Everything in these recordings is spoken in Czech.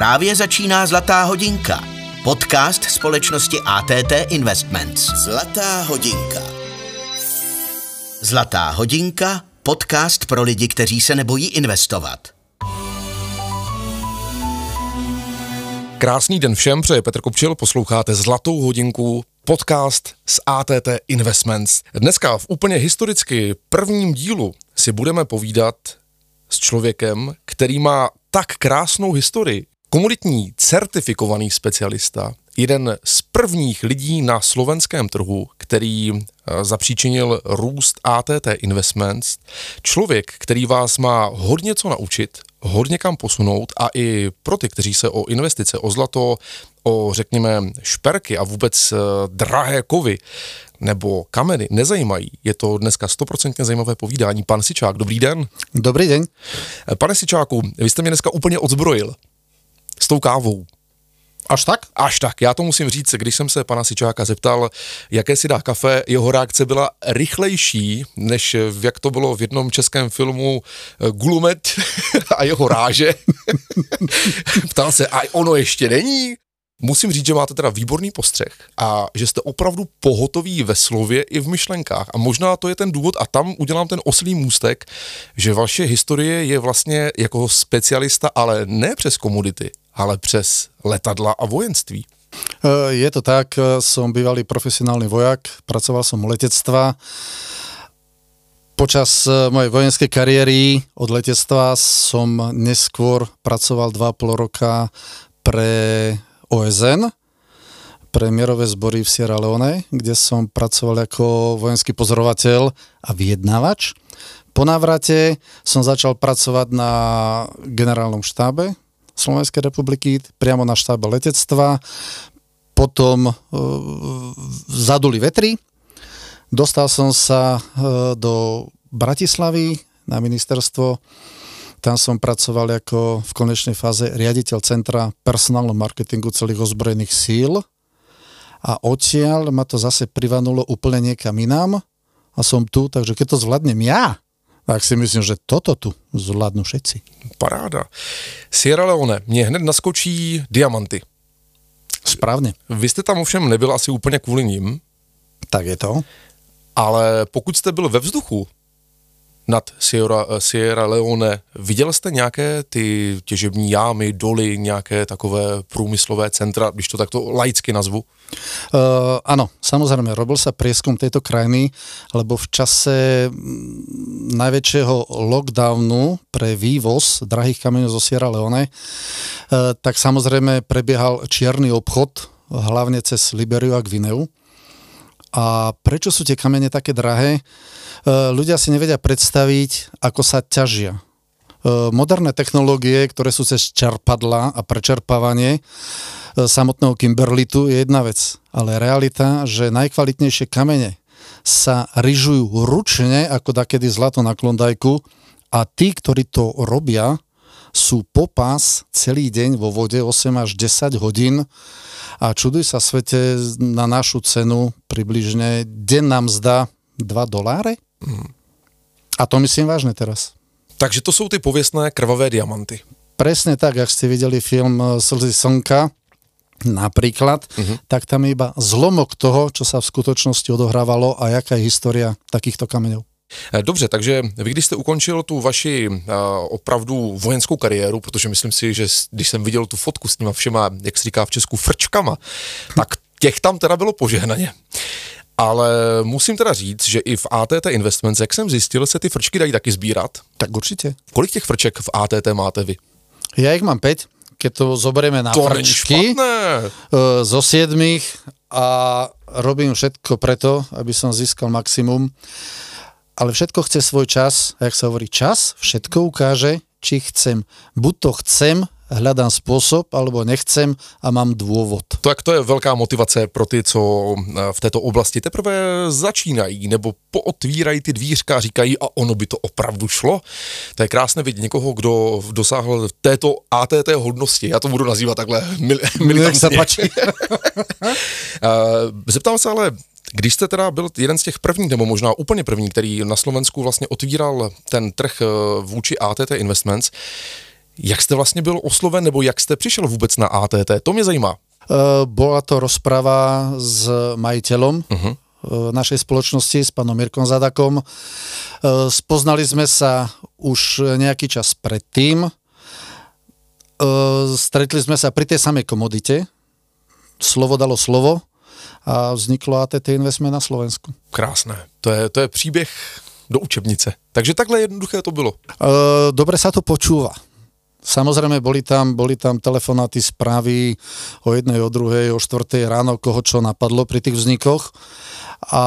Právě začíná Zlatá hodinka. Podcast společnosti ATT Investments. Zlatá hodinka. Zlatá hodinka, podcast pro lidi, kteří se nebojí investovat. Krásný den všem, přeje Petr Kopčil, posloucháte Zlatou hodinku, podcast z ATT Investments. Dneska v úplně historicky prvním dílu si budeme povídat s člověkem, který má tak krásnou historii. Komunitní certifikovaný specialista, jeden z prvních lidí na slovenském trhu, který eh, zapříčinil růst ATT Investments, člověk, který vás má hodně co naučit, hodně kam posunout a i pro ty, kteří se o investice, o zlato, o řekněme šperky a vůbec eh, drahé kovy nebo kameny nezajímají, je to dneska stoprocentně zajímavé povídání. Pan Sičák, dobrý den. Dobrý den. Pane Sičáku, vy jste mě dneska úplně odzbrojil s tou kávou. Až tak? Až tak. Já to musím říct, když jsem se pana Sičáka zeptal, jaké si dá kafe, jeho reakce byla rychlejší, než jak to bylo v jednom českém filmu eh, Gulumet a jeho ráže. Ptal se, a ono ještě není? Musím říct, že máte teda výborný postřeh a že jste opravdu pohotoví ve slově i v myšlenkách. A možná to je ten důvod, a tam udělám ten oslý můstek, že vaše historie je vlastně jako specialista, ale ne přes komodity, ale přes letadla a vojenství. Eh, je to tak, som bývalý profesionálny vojak, pracoval som u letectva. Počas eh, mojej vojenskej kariéry od letectva som neskôr pracoval 2,5 roka pre OSN, pre mierové zbory v Sierra Leone, kde som pracoval ako vojenský pozorovateľ a vyjednávač. Po návrate som začal pracovať na generálnom štábe Slovenskej republiky, priamo na štábe letectva. Potom e, zaduli vetry. Dostal som sa e, do Bratislavy na ministerstvo. Tam som pracoval ako v konečnej fáze riaditeľ Centra personálneho marketingu celých ozbrojených síl. A odtiaľ ma to zase privanulo úplne niekam inám a som tu, takže keď to zvládnem ja, tak si myslím, že toto tu zvládnu všetci. Paráda. Sierra Leone, mě hned naskočí diamanty. Správně. Vy jste tam ovšem nebyl asi úplně kvůli ním, Tak je to. ale pokud jste byl ve vzduchu nad Sierra, Sierra Leone, viděl jste nějaké ty těžební jámy, doly, nějaké takové průmyslové centra, když to takto laicky nazvu? Uh, áno, samozrejme, robil sa prieskum tejto krajiny, lebo v čase mm, najväčšieho lockdownu pre vývoz drahých kameňov zo Sierra Leone, uh, tak samozrejme prebiehal čierny obchod, hlavne cez Liberiu a Gvineu. A prečo sú tie kamene také drahé? Uh, ľudia si nevedia predstaviť, ako sa ťažia. Uh, Moderné technológie, ktoré sú cez čerpadla a prečerpávanie, e, samotného Kimberlitu je jedna vec, ale realita, že najkvalitnejšie kamene sa ryžujú ručne, ako dakedy zlato na klondajku a tí, ktorí to robia, sú popás celý deň vo vode 8 až 10 hodín a čuduj sa svete na našu cenu približne denná mzda 2 doláre. A to myslím vážne teraz. Takže to jsou ty pověstné krvavé diamanty. Presne tak, ak ste videli film eh, Slzy slnka, napríklad, uh-huh. tak tam je iba zlomok toho, čo sa v skutočnosti odohrávalo a jaká je história takýchto kameňov. Eh, Dobře, takže vy když jste ukončil tu vaši uh, opravdu vojenskou kariéru, protože myslím si, že když jsem viděl tu fotku s těma všema, jak se říká v Česku, frčkama, tak těch tam teda bylo požehnaně. Ale musím teda říct, že i v ATT Investments, jak jsem zjistil, se ty frčky dají taky sbírat. Tak určite. Kolik těch frček v ATT máte vy? Ja ich mám 5, keď to zoberieme na To frčky eh, zo siedmých a robím všetko preto, aby som získal maximum. Ale všetko chce svoj čas. A jak sa hovorí čas, všetko ukáže, či chcem. Buď to chcem, hľadám spôsob, alebo nechcem a mám dôvod. Tak to je velká motivace pro ty, co eh, v této oblasti teprve začínají nebo pootvírají ty dvířka a říkají, a ono by to opravdu šlo. To je krásné vidět někoho, kdo dosáhl této ATT hodnosti. Já to budu nazývat takhle mil, sa militantně. páči. Eh, Zeptám se ale, když jste teda byl jeden z těch prvních, nebo možná úplně první, který na Slovensku vlastně otvíral ten trh eh, vůči ATT Investments, Jak jste vlastně byl osloven, nebo jak jste přišel vůbec na ATT? To mě zajímá. Uh, bola to rozprava s majiteľom uh-huh. našej spoločnosti, s pánom Mirkom Zadakom. Spoznali sme sa už nejaký čas predtým. Uh, stretli sme sa pri tej samej komodite. Slovo dalo slovo a vzniklo ATT Investment na Slovensku. Krásné. To je, to je příběh do učebnice. Takže takhle jednoduché to bylo. Uh, dobre sa to počúva. Samozrejme, boli tam, boli tam telefonáty, správy o jednej, o druhej, o štvrtej ráno, koho čo napadlo pri tých vznikoch. A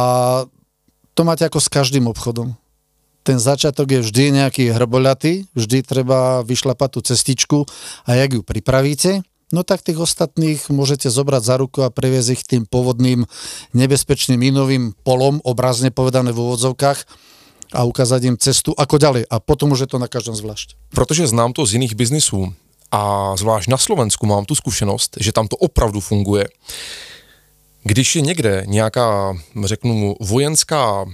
to máte ako s každým obchodom. Ten začiatok je vždy nejaký hrboľatý, vždy treba vyšlapať tú cestičku a jak ju pripravíte, no tak tých ostatných môžete zobrať za ruku a previesť ich tým pôvodným nebezpečným minovým polom, obrazne povedané v úvodzovkách, a ukázať im cestu, ako ďalej. A potom už je to na každom zvlášť. Protože znám to z jiných biznisů a zvlášť na Slovensku mám tu zkušenost, že tam to opravdu funguje. Když je někde nějaká, řeknu, vojenská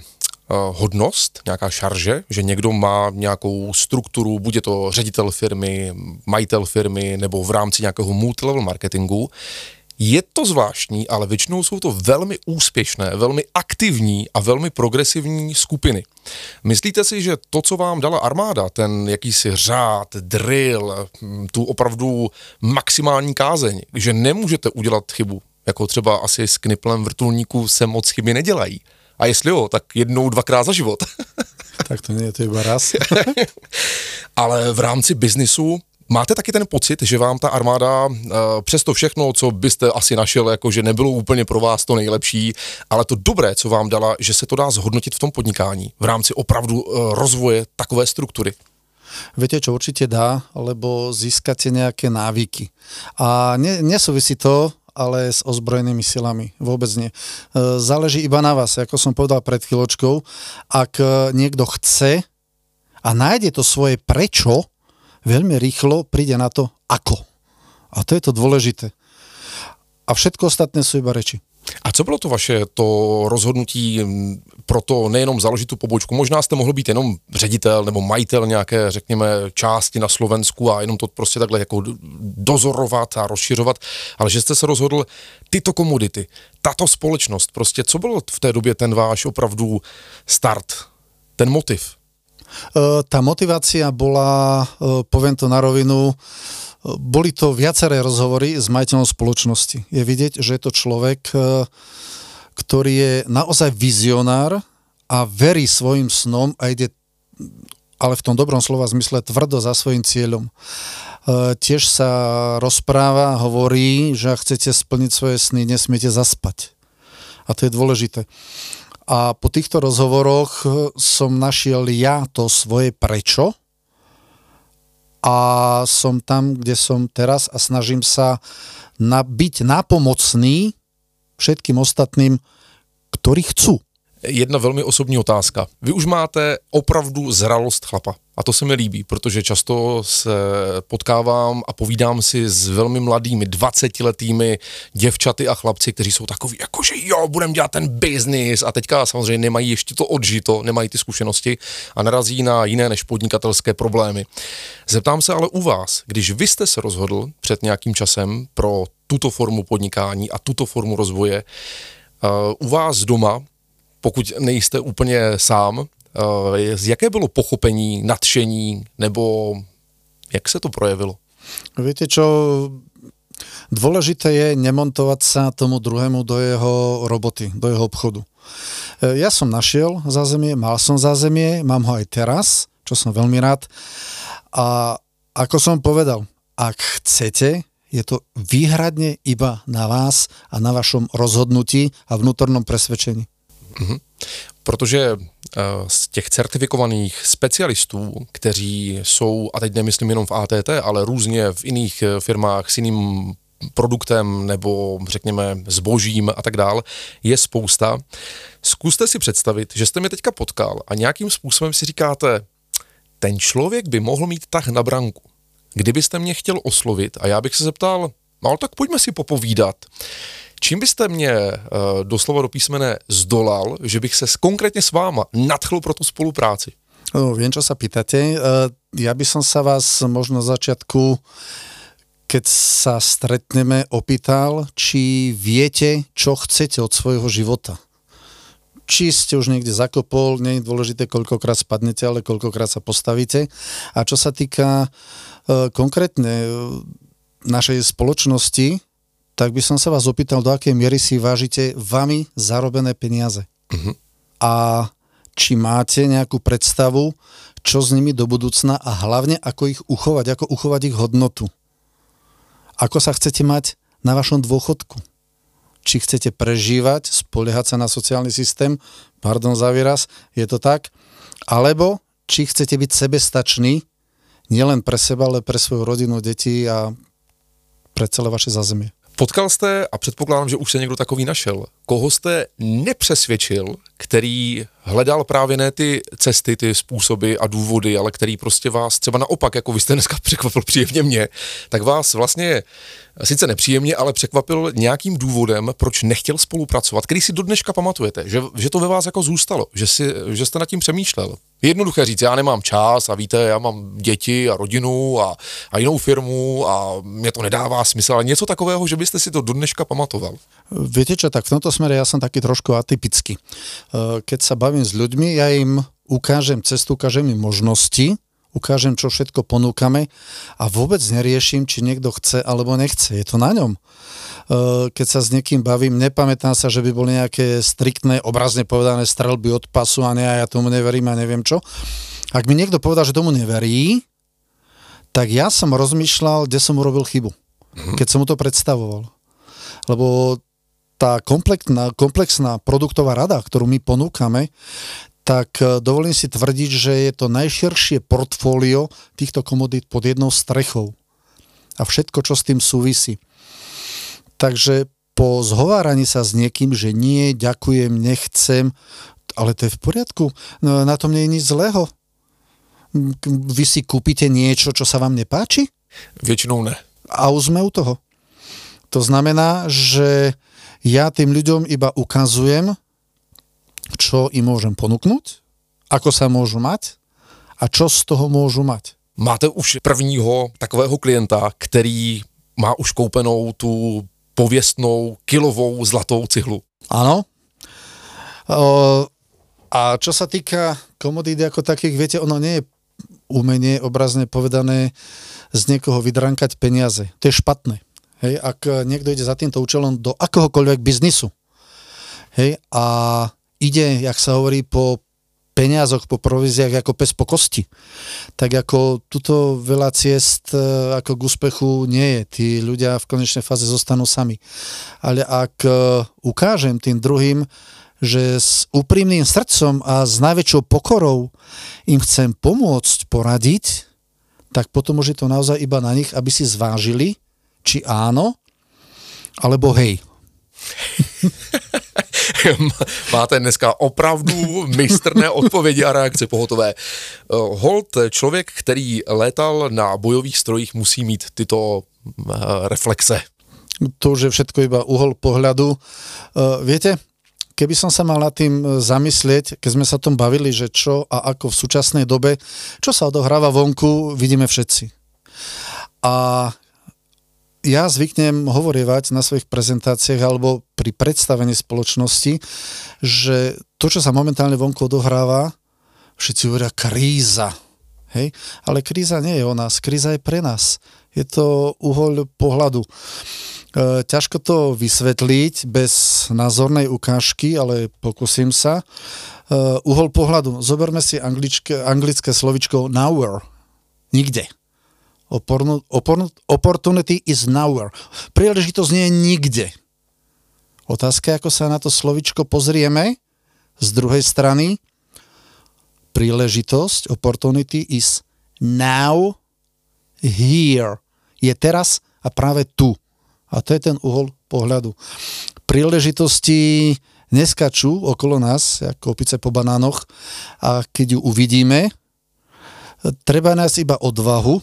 hodnost, nějaká šarže, že někdo má nějakou strukturu, buď je to ředitel firmy, majitel firmy nebo v rámci nějakého multilevel marketingu, je to zvláštní, ale většinou jsou to velmi úspěšné, velmi aktivní a velmi progresivní skupiny. Myslíte si, že to, co vám dala armáda, ten jakýsi řád, drill, hm, tu opravdu maximální kázeň, že nemůžete udělat chybu, jako třeba asi s kniplem vrtulníků se moc chyby nedělají. A jestli jo, tak jednou, dvakrát za život. tak to je to iba raz. Ale v rámci biznisu Máte taky ten pocit, že vám ta armáda uh, přes to všechno, co byste asi našel, jako že nebylo úplně pro vás to nejlepší, ale to dobré, co vám dala, že se to dá zhodnotit v tom podnikání v rámci opravdu uh, rozvoje takové struktury? Viete, čo určite dá, lebo získate nejaké návyky. A ne, nesúvisí to ale s ozbrojenými silami. Vôbec nie. E, záleží iba na vás, ako som povedal pred chvíľočkou. Ak niekto chce a nájde to svoje prečo, veľmi rýchlo príde na to, ako. A to je to dôležité. A všetko ostatné sú iba reči. A co bylo to vaše to rozhodnutí pro to nejenom založit tu pobočku? Možná jste mohl být jenom ředitel nebo majitel nějaké, řekněme, části na Slovensku a jenom to prostě takhle jako dozorovat a rozšiřovat, ale že jste se rozhodl tyto komodity, tato společnost, prostě co bylo v té době ten váš opravdu start, ten motiv? E, tá motivácia bola, e, poviem to na rovinu, boli to viaceré rozhovory s majiteľom spoločnosti. Je vidieť, že je to človek, ktorý je naozaj vizionár a verí svojim snom a ide ale v tom dobrom slova zmysle tvrdo za svojim cieľom. Tiež sa rozpráva, hovorí, že ak chcete splniť svoje sny, nesmiete zaspať. A to je dôležité. A po týchto rozhovoroch eh, som našiel ja to svoje prečo a som tam, kde som teraz a snažím sa na, byť nápomocný všetkým ostatným, ktorí chcú Jedna velmi osobní otázka. Vy už máte opravdu zralost chlapa. A to se mi líbí, protože často se potkávám a povídám si s velmi mladými, 20-letými děvčaty a chlapci, kteří jsou takový, jakože jo, budeme dělat ten biznis a teďka samozřejmě nemají ještě to odžito, nemají ty zkušenosti a narazí na jiné než podnikatelské problémy. Zeptám se ale u vás, když vy jste se rozhodl před nějakým časem pro tuto formu podnikání a tuto formu rozvoje, uh, u vás doma pokud nejste úplně sám, eh, jaké bylo pochopení, nadšení, nebo jak se to projevilo? Viete čo, dôležité je nemontovať sa tomu druhému do jeho roboty, do jeho obchodu. Eh, ja som našiel zázemie, mal som zázemie, mám ho aj teraz, čo som veľmi rád. A ako som povedal, ak chcete, je to výhradne iba na vás a na vašom rozhodnutí a vnútornom presvedčení. Mm-hmm. Protože uh, z těch certifikovaných specialistů, kteří jsou, a teď nemyslím jenom v ATT, ale různě v jiných eh, firmách s jiným produktem nebo řekněme zbožím a tak dál, je spousta. Zkuste si představit, že jste mě teďka potkal a nějakým způsobem si říkáte, ten člověk by mohl mít tak na branku. Kdybyste mě chtěl oslovit a já bych se zeptal, no tak pojďme si popovídat. Čím byste mě uh, doslova do písmene zdolal, že bych se konkrétně s váma nadchl pro tu spolupráci? No, viem, čo sa pýtate. Uh, ja by som sa vás možno na začiatku, keď sa stretneme, opýtal, či viete, čo chcete od svojho života. Či ste už niekde zakopol, nie je dôležité, koľkokrát spadnete, ale koľkokrát sa postavíte. A čo sa týka e, konkrétne e, našej spoločnosti, tak by som sa vás opýtal, do akej miery si vážite vami zarobené peniaze. Uh-huh. A či máte nejakú predstavu, čo s nimi do budúcna a hlavne ako ich uchovať, ako uchovať ich hodnotu. Ako sa chcete mať na vašom dôchodku. Či chcete prežívať, spoliehať sa na sociálny systém, pardon za výraz, je to tak, alebo či chcete byť sebestační, nielen pre seba, ale pre svoju rodinu, deti a pre celé vaše zázemie. Potkal jste, a předpokládám, že už se někdo takový našel, koho jste nepřesvědčil, který hledal právě ne ty cesty, ty způsoby a důvody, ale který prostě vás třeba naopak, jako vy jste dneska překvapil příjemně mě, tak vás vlastně sice nepříjemně, ale překvapil nějakým důvodem, proč nechtěl spolupracovat, který si do dneška pamatujete, že, že to ve vás jako zůstalo, že, si, že jste nad tím přemýšlel. Jednoduché říct, já nemám čas a víte, já mám děti a rodinu a, a jinou firmu a mě to nedává smysl, ale něco takového, že byste si to do dneška pamatoval. Viete čo, tak v tomto smere ja som taký trošku atypický. Keď sa bavím s ľuďmi, ja im ukážem cestu, ukážem im možnosti, ukážem, čo všetko ponúkame a vôbec neriešim, či niekto chce alebo nechce. Je to na ňom. Keď sa s niekým bavím, nepamätám sa, že by boli nejaké striktné, obrazne povedané strelby od pasu a ne, a ja tomu neverím a neviem čo. Ak mi niekto povedal, že tomu neverí, tak ja som rozmýšľal, kde som urobil chybu, mhm. keď som mu to predstavoval. Lebo tá komplexná, komplexná produktová rada, ktorú my ponúkame, tak e, dovolím si tvrdiť, že je to najširšie portfólio týchto komodít pod jednou strechou. A všetko, čo s tým súvisí. Takže po zhováraní sa s niekým, že nie, ďakujem, nechcem, ale to je v poriadku. No, na tom nie je nič zlého. Vy si kúpite niečo, čo sa vám nepáči? Většinou ne. A už sme u toho. To znamená, že ja tým ľuďom iba ukazujem, čo im môžem ponúknuť, ako sa môžu mať a čo z toho môžu mať. Máte už prvního takového klienta, který má už koupenou tu pověstnou kilovou zlatou cihlu. Áno. A čo sa týka komodít ako takých, viete, ono nie je umenie obrazne povedané z niekoho vydrankať peniaze. To je špatné. Hej, ak niekto ide za týmto účelom do akohokoľvek biznisu, hej, a ide, jak sa hovorí, po peniazoch, po províziách ako pes po kosti. Tak ako tuto veľa ciest e, ako k úspechu nie je. Tí ľudia v konečnej fáze zostanú sami. Ale ak e, ukážem tým druhým, že s úprimným srdcom a s najväčšou pokorou im chcem pomôcť, poradiť, tak potom už je to naozaj iba na nich, aby si zvážili, či áno, alebo hej. Máte dneska opravdu mistrné odpovědi a reakce pohotové. Eh, Holt, člověk, který létal na bojových strojích, musí mít tyto eh, reflexe. To už je všetko iba uhol pohľadu. Eh, viete, keby som sa mal nad tým zamyslieť, keď sme sa tom bavili, že čo a ako v súčasnej dobe, čo sa odohráva vonku, vidíme všetci. A ja zvyknem hovorievať na svojich prezentáciách alebo pri predstavení spoločnosti, že to, čo sa momentálne vonku odohráva, všetci hovoria kríza. Hej? Ale kríza nie je o nás, kríza je pre nás. Je to uhol pohľadu. E, ťažko to vysvetliť bez názornej ukážky, ale pokúsim sa. E, uhol pohľadu. Zoberme si angličke, anglické slovičko nowhere. Nikde Opportunity is nowhere. Príležitosť nie je nikde. Otázka, ako sa na to slovičko pozrieme. Z druhej strany, príležitosť, opportunity is now here. Je teraz a práve tu. A to je ten uhol pohľadu. Príležitosti neskačú okolo nás, ako opice po banánoch a keď ju uvidíme, treba nás iba odvahu,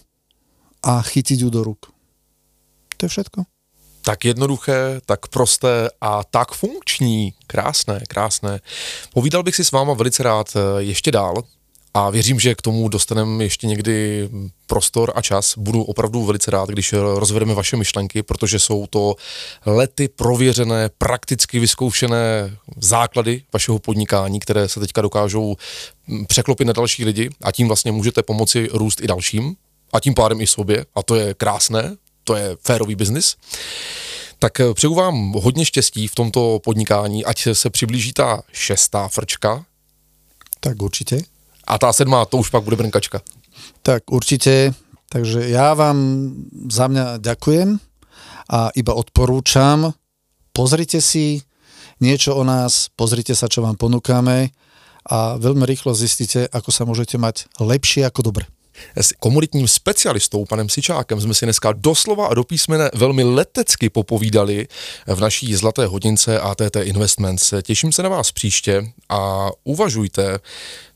a chytiť ju do ruk. To je všetko. Tak jednoduché, tak prosté a tak funkční. Krásné, krásné. Povídal bych si s váma velice rád eh, ještě dál, a věřím, že k tomu dostaneme ještě někdy prostor a čas. Budu opravdu velice rád, když rozvedeme vaše myšlenky, protože jsou to lety prověřené, prakticky vyzkoušené základy vašeho podnikání, které se teďka dokážou překlopit na další lidi a tím vlastně můžete pomoci růst i dalším a tím pádem i sobě a to je krásné, to je férový biznis. Tak eh, přeju vám hodně štěstí v tomto podnikání, ať se přiblíží ta šestá frčka. Tak určitě. A ta sedmá, to už pak bude brnkačka. Tak určitě. Takže já vám za mě ďakujem a iba odporúčam, pozrite si niečo o nás, pozrite sa, čo vám ponúkame a veľmi rýchlo zistíte, ako sa môžete mať lepšie ako dobre. S komoditním specialistou, panem Sičákem, jsme si dneska doslova a do písmene velmi letecky popovídali v naší zlaté hodince ATT Investments. Těším se na vás příště a uvažujte,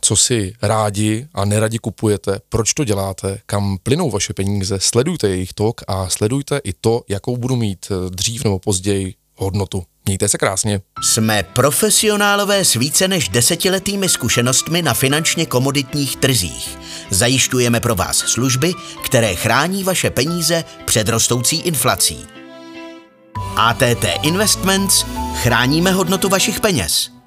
co si rádi a neradi kupujete, proč to děláte, kam plynou vaše peníze, sledujte jejich tok a sledujte i to, jakou budu mít dřív nebo později hodnotu. Mějte se krásně. Jsme profesionálové s více než desetiletými zkušenostmi na finančně komoditních trzích. Zajišťujeme pro vás služby, které chrání vaše peníze před rostoucí inflací. ATT Investments chráníme hodnotu vašich peněz.